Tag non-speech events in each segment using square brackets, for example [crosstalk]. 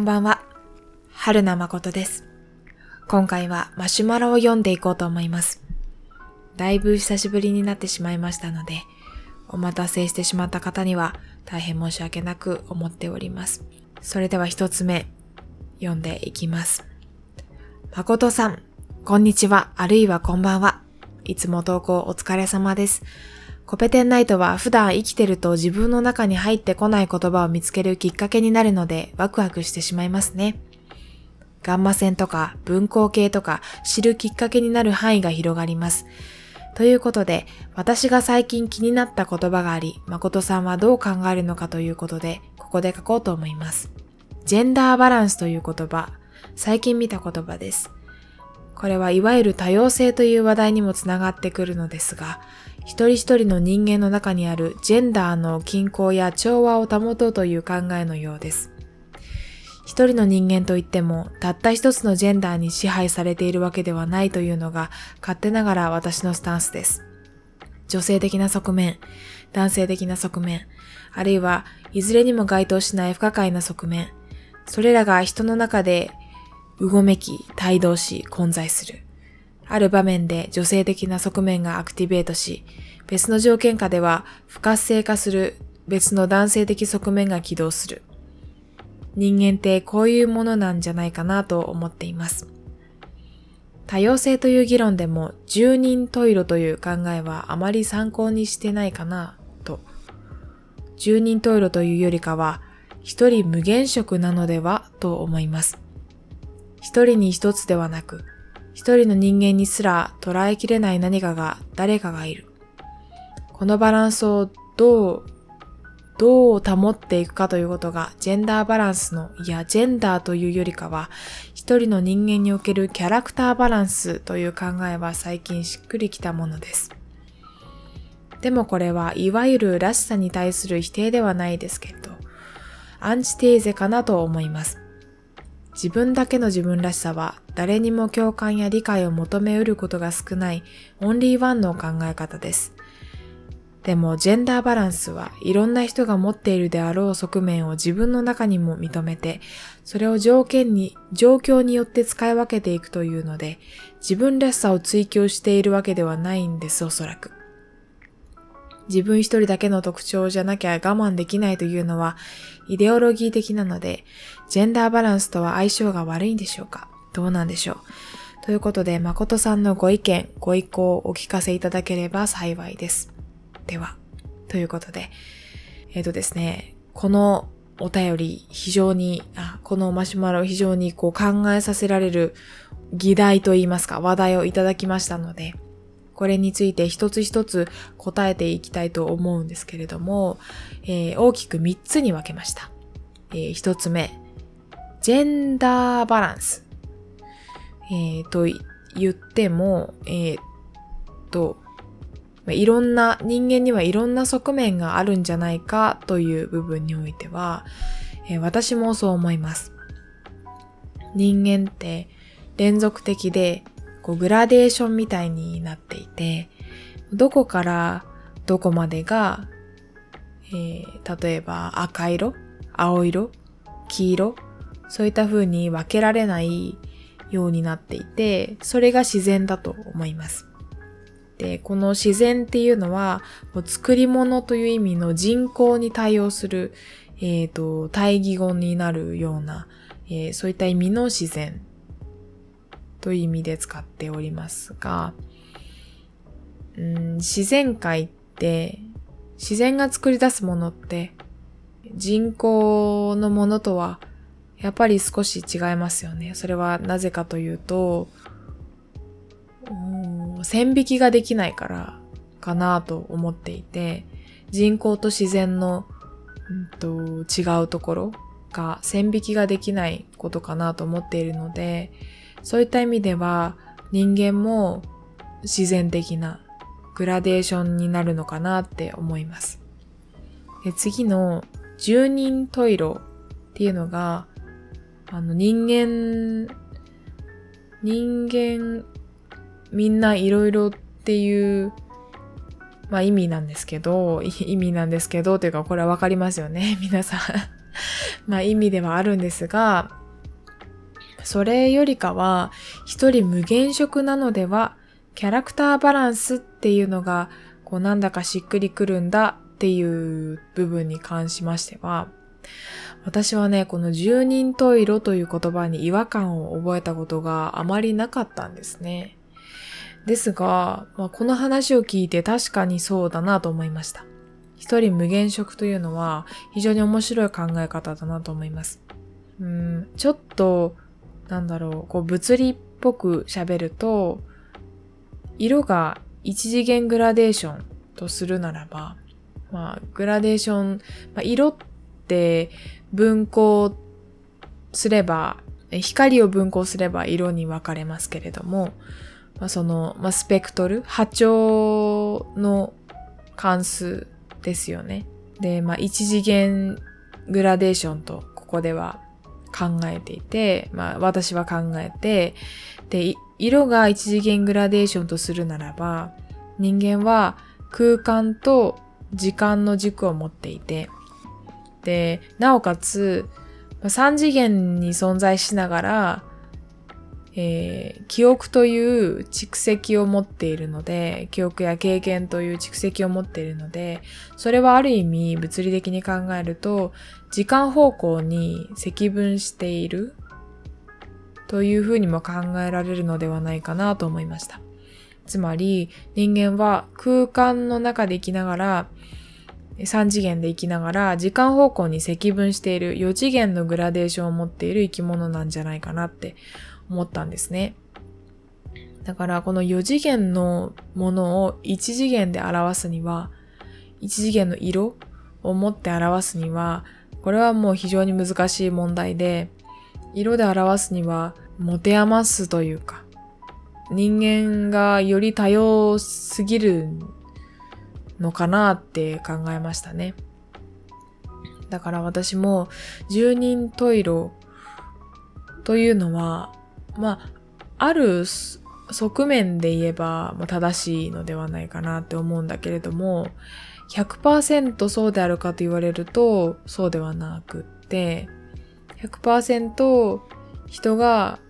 んばんは。春名誠です。今回はマシュマロを読んでいこうと思います。だいぶ久しぶりになってしまいましたので、お待たせしてしまった方には大変申し訳なく思っております。それでは一つ目、読んでいきます。誠さん、こんにちは、あるいはこんばんは。いつも投稿お疲れ様です。コペテンナイトは普段生きてると自分の中に入ってこない言葉を見つけるきっかけになるのでワクワクしてしまいますね。ガンマ線とか文法系とか知るきっかけになる範囲が広がります。ということで、私が最近気になった言葉があり、誠さんはどう考えるのかということで、ここで書こうと思います。ジェンダーバランスという言葉、最近見た言葉です。これはいわゆる多様性という話題にもつながってくるのですが、一人一人の人間の中にあるジェンダーの均衡や調和を保とうという考えのようです。一人の人間といっても、たった一つのジェンダーに支配されているわけではないというのが、勝手ながら私のスタンスです。女性的な側面、男性的な側面、あるいはいずれにも該当しない不可解な側面、それらが人の中でうごめき、帯同し、混在する。ある場面で女性的な側面がアクティベートし、別の条件下では不活性化する別の男性的側面が起動する。人間ってこういうものなんじゃないかなと思っています。多様性という議論でも十人十色という考えはあまり参考にしてないかなと。十人十色というよりかは一人無限色なのではと思います。一人に一つではなく、一人の人間にすら捉えきれない何かが誰かがいる。このバランスをどう、どう保っていくかということがジェンダーバランスの、いや、ジェンダーというよりかは、一人の人間におけるキャラクターバランスという考えは最近しっくりきたものです。でもこれはいわゆるらしさに対する否定ではないですけれど、アンチテーゼかなと思います。自分だけの自分らしさは誰にも共感や理解を求めうることが少ないオンリーワンの考え方です。でもジェンダーバランスはいろんな人が持っているであろう側面を自分の中にも認めて、それを条件に、状況によって使い分けていくというので、自分らしさを追求しているわけではないんです、おそらく。自分一人だけの特徴じゃなきゃ我慢できないというのはイデオロギー的なので、ジェンダーバランスとは相性が悪いんでしょうか？どうなんでしょう？ということで、誠さんのご意見、ご意向をお聞かせいただければ幸いです。では、ということで、えっ、ー、とですね、このお便り非常に、あこのマシュマロ非常にこう考えさせられる議題といいますか話題をいただきましたので、これについて一つ一つ答えていきたいと思うんですけれども、えー、大きく3つに分けました。えー、1つ目、ジェンダーバランス。えー、と言っても、えー、と、いろんな、人間にはいろんな側面があるんじゃないかという部分においては、えー、私もそう思います。人間って連続的でこうグラデーションみたいになっていて、どこからどこまでが、えー、例えば赤色、青色、黄色、そういった風に分けられないようになっていて、それが自然だと思います。で、この自然っていうのは、作り物という意味の人口に対応する、えっ、ー、と、対義語になるような、えー、そういった意味の自然という意味で使っておりますが、うん、自然界って自然が作り出すものって人工のものとはやっぱり少し違いますよね。それはなぜかというと、線引きができないからかなと思っていて、人工と自然の、うんと、違うところが線引きができないことかなと思っているので、そういった意味では人間も自然的なグラデーションになるのかなって思います。で次の十人十色っていうのが、あの人間、人間みんないろいろっていう、まあ意味なんですけど、意味なんですけど、[laughs] というかこれはわかりますよね、[laughs] 皆さん。[laughs] まあ意味ではあるんですが、それよりかは、一人無限色なのでは、キャラクターバランスっていうのが、こうなんだかしっくりくるんだっていう部分に関しましては、私はね、この十人十色という言葉に違和感を覚えたことがあまりなかったんですね。ですが、まあ、この話を聞いて確かにそうだなと思いました。一人無限色というのは非常に面白い考え方だなと思います。うん、ちょっと、なんだろう、こう物理っぽく喋ると、色が一次元グラデーションとするならば、まあ、グラデーション、まあ、色って分光すれば、光を分光すれば色に分かれますけれども、まあ、その、まあ、スペクトル、波長の関数ですよね。で、まあ、一次元グラデーションとここでは考えていて、まあ、私は考えて、で、色が一次元グラデーションとするならば、人間は空間と時間の軸を持っていて、で、なおかつ、三次元に存在しながら、えー、記憶という蓄積を持っているので、記憶や経験という蓄積を持っているので、それはある意味物理的に考えると、時間方向に積分しているというふうにも考えられるのではないかなと思いました。つまり人間は空間の中で生きながら、3次元で生きながら時間方向に積分している4次元のグラデーションを持っている生き物なんじゃないかなって思ったんですね。だからこの4次元のものを1次元で表すには、1次元の色を持って表すには、これはもう非常に難しい問題で、色で表すには持て余すというか、人間がより多様すぎるのかなって考えましたね。だから私も十人十色というのはまあ、ある側面で言えば、まあ、正しいのではないかなって思うんだけれども、100%そうであるかと言われると、そうではなくって、100%人が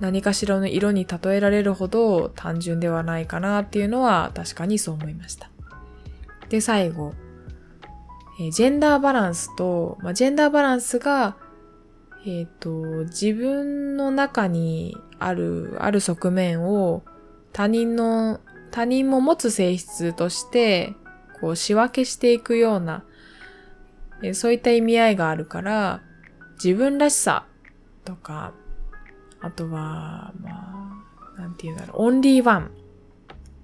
何かしらの色に例えられるほど単純ではないかなっていうのは確かにそう思いました。で、最後、えジェンダーバランスと、まあ、ジェンダーバランスがえっ、ー、と、自分の中にある、ある側面を他人の、他人も持つ性質として、こう仕分けしていくような、えそういった意味合いがあるから、自分らしさとか、あとは、まあ、なんて言うんだろう、オンリーワン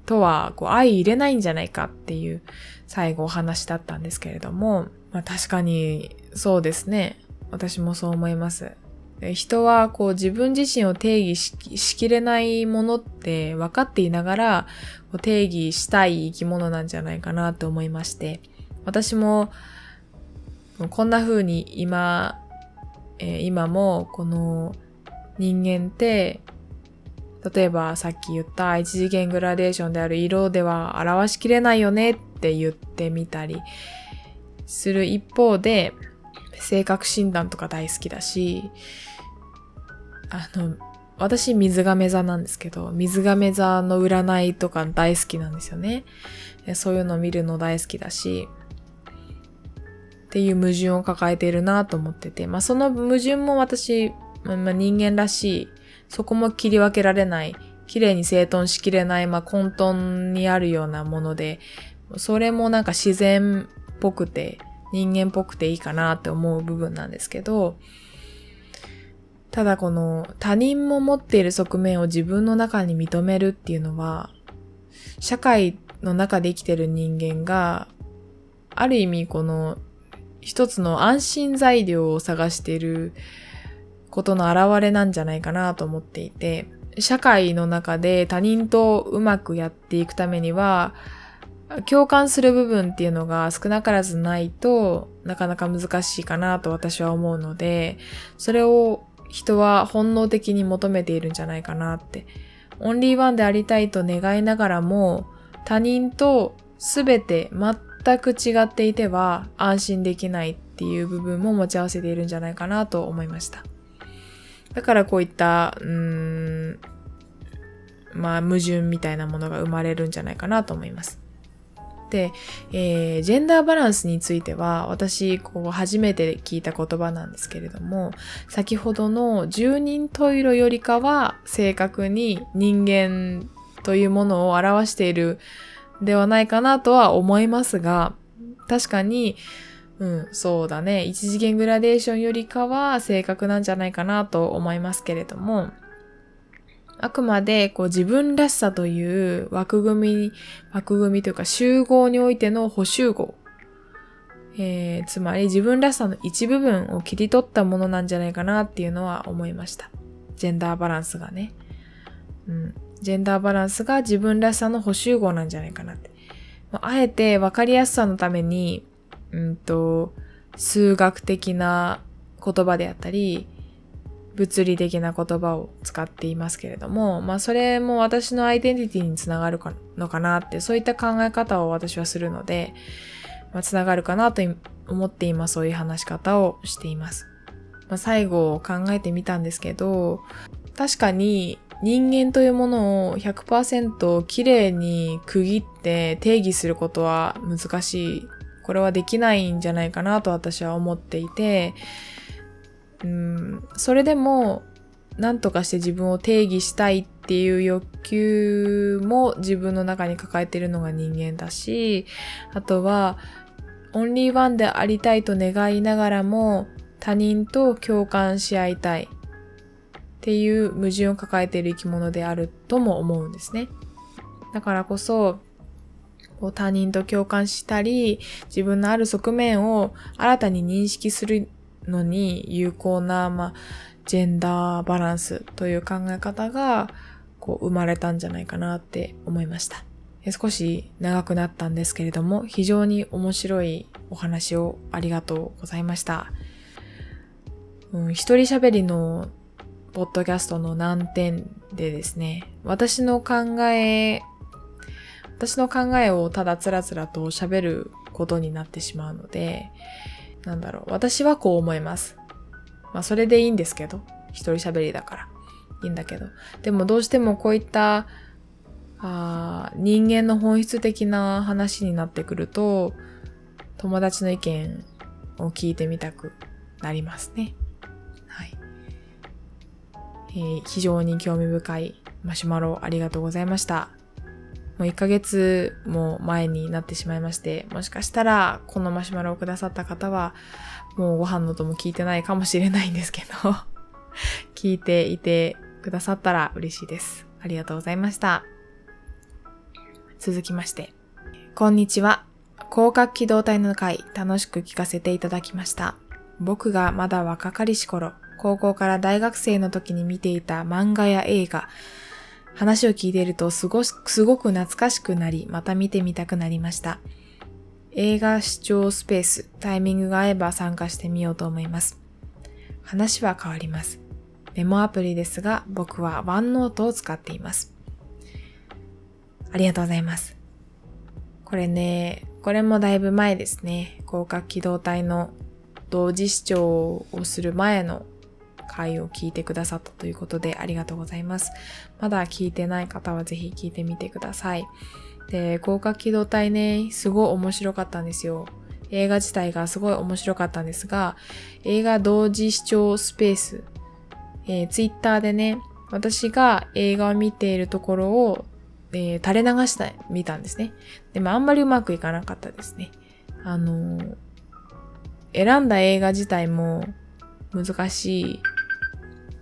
とは、こう、相入れないんじゃないかっていう最後お話だったんですけれども、まあ確かにそうですね。私もそう思います。人はこう自分自身を定義しきれないものって分かっていながら定義したい生き物なんじゃないかなと思いまして、私もこんな風に今、えー、今もこの人間って例えばさっき言った一次元グラデーションである色では表しきれないよねって言ってみたりする一方で、性格診断とか大好きだし、あの、私水亀座なんですけど、水亀座の占いとか大好きなんですよね。そういうの見るの大好きだし、っていう矛盾を抱えているなと思ってて、まあその矛盾も私、まあ、人間らしい、そこも切り分けられない、綺麗に整頓しきれない、まあ混沌にあるようなもので、それもなんか自然っぽくて、人間っぽくていいかなって思う部分なんですけど、ただこの他人も持っている側面を自分の中に認めるっていうのは、社会の中で生きてる人間が、ある意味この一つの安心材料を探していることの表れなんじゃないかなと思っていて、社会の中で他人とうまくやっていくためには、共感する部分っていうのが少なからずないとなかなか難しいかなと私は思うので、それを人は本能的に求めているんじゃないかなって。オンリーワンでありたいと願いながらも他人とすべて全く違っていては安心できないっていう部分も持ち合わせているんじゃないかなと思いました。だからこういった、うーん、まあ矛盾みたいなものが生まれるんじゃないかなと思います。で、えー、ジェンダーバランスについては私こう初めて聞いた言葉なんですけれども先ほどの十人十色よりかは正確に人間というものを表しているではないかなとは思いますが確かにうん、そうだね。一次元グラデーションよりかは正確なんじゃないかなと思いますけれども、あくまでこう自分らしさという枠組み、枠組みというか集合においての補集合。えー、つまり自分らしさの一部分を切り取ったものなんじゃないかなっていうのは思いました。ジェンダーバランスがね。うん。ジェンダーバランスが自分らしさの補集合なんじゃないかなって。まあ、あえて分かりやすさのために、うんと、数学的な言葉であったり、物理的な言葉を使っていますけれども、まあそれも私のアイデンティティにつながるのかなって、そういった考え方を私はするので、まあ、つながるかなと思って今そういう話し方をしています。まあ、最後を考えてみたんですけど、確かに人間というものを100%綺麗に区切って定義することは難しい。これはできないんじゃないかなと私は思っていて、うん、それでも何とかして自分を定義したいっていう欲求も自分の中に抱えているのが人間だし、あとは、オンリーワンでありたいと願いながらも他人と共感し合いたいっていう矛盾を抱えている生き物であるとも思うんですね。だからこそ、他人と共感したり、自分のある側面を新たに認識するのに有効な、まあ、ジェンダーバランスという考え方が、こう、生まれたんじゃないかなって思いました。少し長くなったんですけれども、非常に面白いお話をありがとうございました。うん、一人喋りのポッドキャストの難点でですね、私の考え、私の考えをただつらつらと喋ることになってしまうので、なんだろう、私はこう思います。まあそれでいいんですけど、一人喋りだから。いいんだけど。でもどうしてもこういったあ人間の本質的な話になってくると、友達の意見を聞いてみたくなりますね。はい。えー、非常に興味深いマシュマロありがとうございました。もう1ヶ月も前になってしまいまして、もしかしたらこのマシュマロをくださった方は、もうご飯のとも聞いてないかもしれないんですけど [laughs] 聞いていてくださったら嬉しいです。ありがとうございました。続きまして、こんにちは。広角機動隊の会、楽しく聞かせていただきました。僕がまだ若かりし頃、高校から大学生の時に見ていた漫画や映画、話を聞いているとすごすごく懐かしくなり、また見てみたくなりました。映画視聴スペース、タイミングが合えば参加してみようと思います。話は変わります。メモアプリですが、僕はワンノートを使っています。ありがとうございます。これね、これもだいぶ前ですね。広角機動隊の同時視聴をする前の回を聞いてくださったということでありがとうございます。まだ聞いてない方はぜひ聞いてみてください。で、広角機動隊ね、すごい面白かったんですよ。映画自体がすごい面白かったんですが、映画同時視聴スペース、えー、ツイッターでね、私が映画を見ているところを、えー、垂れ流した、見たんですね。でもあんまりうまくいかなかったですね。あのー、選んだ映画自体も難しい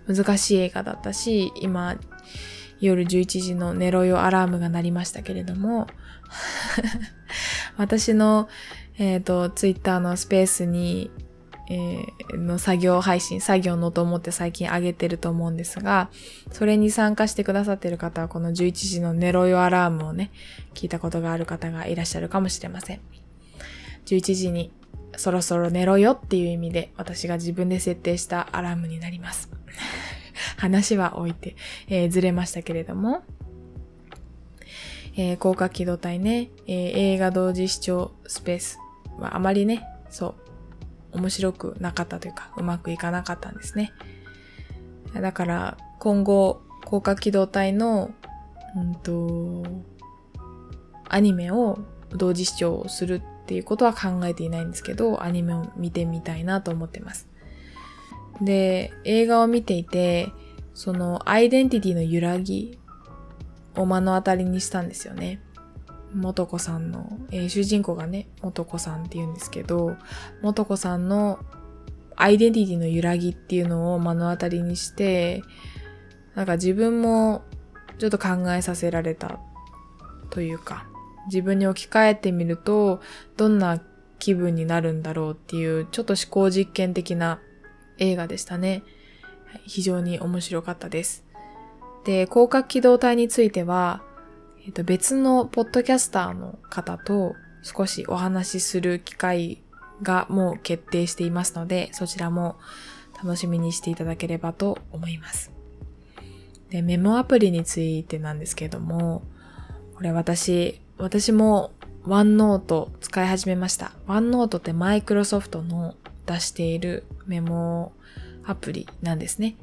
難しい映画だったし、今、夜11時の寝ろよアラームが鳴りましたけれども、[laughs] 私の、えっ、ー、と、ツイッターのスペースに、えー、の作業配信、作業のと思って最近上げてると思うんですが、それに参加してくださってる方はこの11時の寝ろよアラームをね、聞いたことがある方がいらっしゃるかもしれません。11時にそろそろ寝ろよっていう意味で私が自分で設定したアラームになります。[laughs] 話は置いて、えー、ずれましたけれども、えー、高架機動隊ね、えー、映画同時視聴スペースはあまりね、そう、面白くなかったというか、うまくいかなかったんですね。だから、今後、高架機動隊の、うんと、アニメを同時視聴するっていうことは考えていないんですけど、アニメを見てみたいなと思ってます。で、映画を見ていて、そのアイデンティティの揺らぎを目の当たりにしたんですよね。元子さんの、えー、主人公がね、元子さんって言うんですけど、元子さんのアイデンティティの揺らぎっていうのを目の当たりにして、なんか自分もちょっと考えさせられたというか、自分に置き換えてみると、どんな気分になるんだろうっていう、ちょっと思考実験的な映画でしたね。非常に面白かったです。で、広角機動隊については、えっ、と、別のポッドキャスターの方と少しお話しする機会がもう決定していますので、そちらも楽しみにしていただければと思います。で、メモアプリについてなんですけれども、これ私、私もワンノート使い始めました。ワンノートってマイクロソフトの出しているメモアプリなんですね。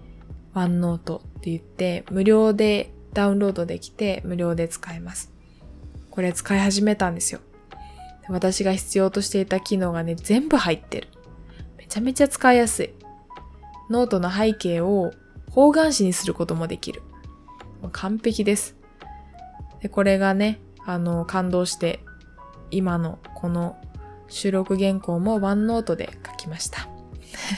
OneNote って言って、無料でダウンロードできて、無料で使えます。これ使い始めたんですよ。私が必要としていた機能がね、全部入ってる。めちゃめちゃ使いやすい。ノートの背景を方眼紙にすることもできる。完璧です。で、これがね、あの、感動して、今のこの収録原稿もワンノートで書きました。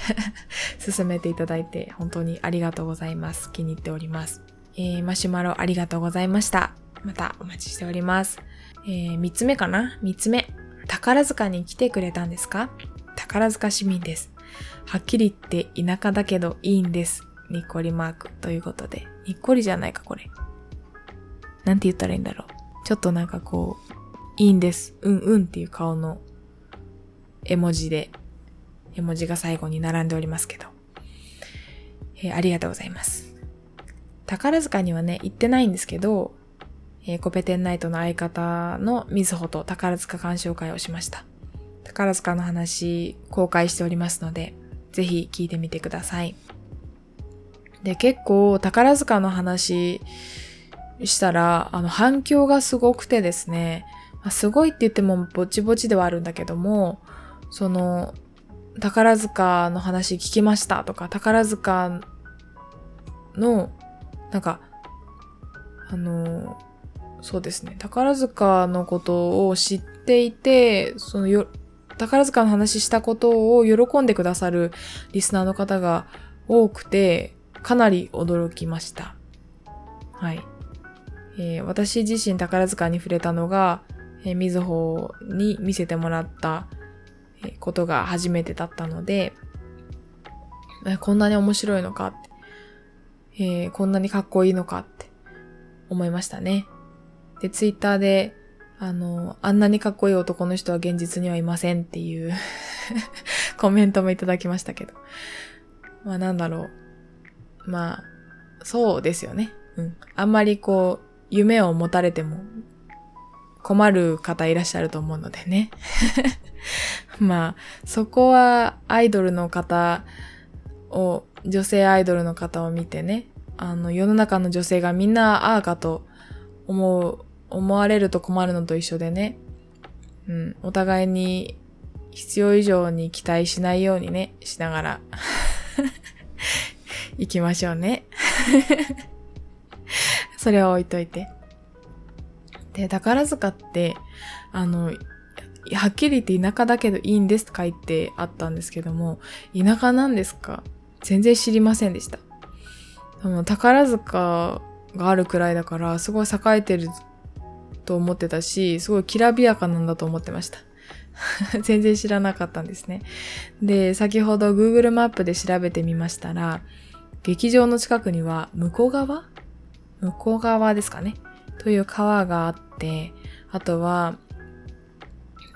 [laughs] 進めていただいて本当にありがとうございます。気に入っております。えー、マシュマロありがとうございました。またお待ちしております。えー、三つ目かな？三つ目。宝塚に来てくれたんですか？宝塚市民です。はっきり言って田舎だけどいいんです。にっこりマークということで。にっこりじゃないか、これ。なんて言ったらいいんだろう。ちょっとなんかこう、いいんです。うんうんっていう顔の絵文字で絵文字が最後に並んでおりますけど。えー、ありがとうございます。宝塚にはね、行ってないんですけど、えー、コペテンナイトの相方のみずほと宝塚鑑賞会をしました。宝塚の話公開しておりますので、ぜひ聞いてみてください。で、結構宝塚の話したら、あの反響がすごくてですね、ま、すごいって言ってもぼちぼちではあるんだけども、その、宝塚の話聞きましたとか、宝塚の、なんか、あの、そうですね、宝塚のことを知っていて、そのよ、宝塚の話したことを喜んでくださるリスナーの方が多くて、かなり驚きました。はい。えー、私自身宝塚に触れたのが、えー、みずほに見せてもらったことが初めてだったので、えこんなに面白いのかって、えー、こんなにかっこいいのかって思いましたね。で、ツイッターで、あの、あんなにかっこいい男の人は現実にはいませんっていう [laughs] コメントもいただきましたけど。まあなんだろう。まあ、そうですよね。うん。あんまりこう、夢を持たれても困る方いらっしゃると思うのでね。[laughs] まあ、そこはアイドルの方を、女性アイドルの方を見てね、あの、世の中の女性がみんなああかと思う、思われると困るのと一緒でね、うん、お互いに必要以上に期待しないようにね、しながら [laughs] 行きましょうねそれは置いといて。で、宝塚って、あの、はっきり言って田舎だけどいいんですって書いてあったんですけども、田舎なんですか？全然知りませんでした。あの、宝塚があるくらいだから、すごい栄えてると思ってたし、すごいきらびやかなんだと思ってました。[laughs] 全然知らなかったんですね。で、先ほど Google マップで調べてみましたら、劇場の近くには向こう側向こう側ですかねという川があって、あとは、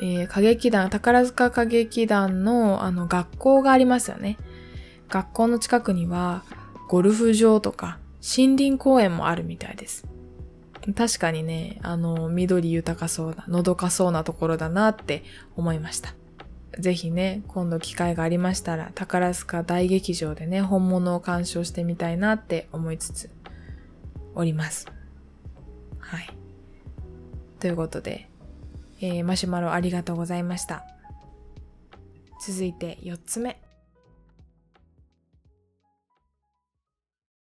えー、歌劇団、宝塚歌劇団のあの学校がありますよね。学校の近くにはゴルフ場とか森林公園もあるみたいです。確かにね、あの、緑豊かそうな、のどかそうなところだなって思いました。ぜひね、今度機会がありましたら、宝塚大劇場でね、本物を鑑賞してみたいなって思いつつおります。はい。ということで、えー、マシュマロありがとうございました。続いて4つ目。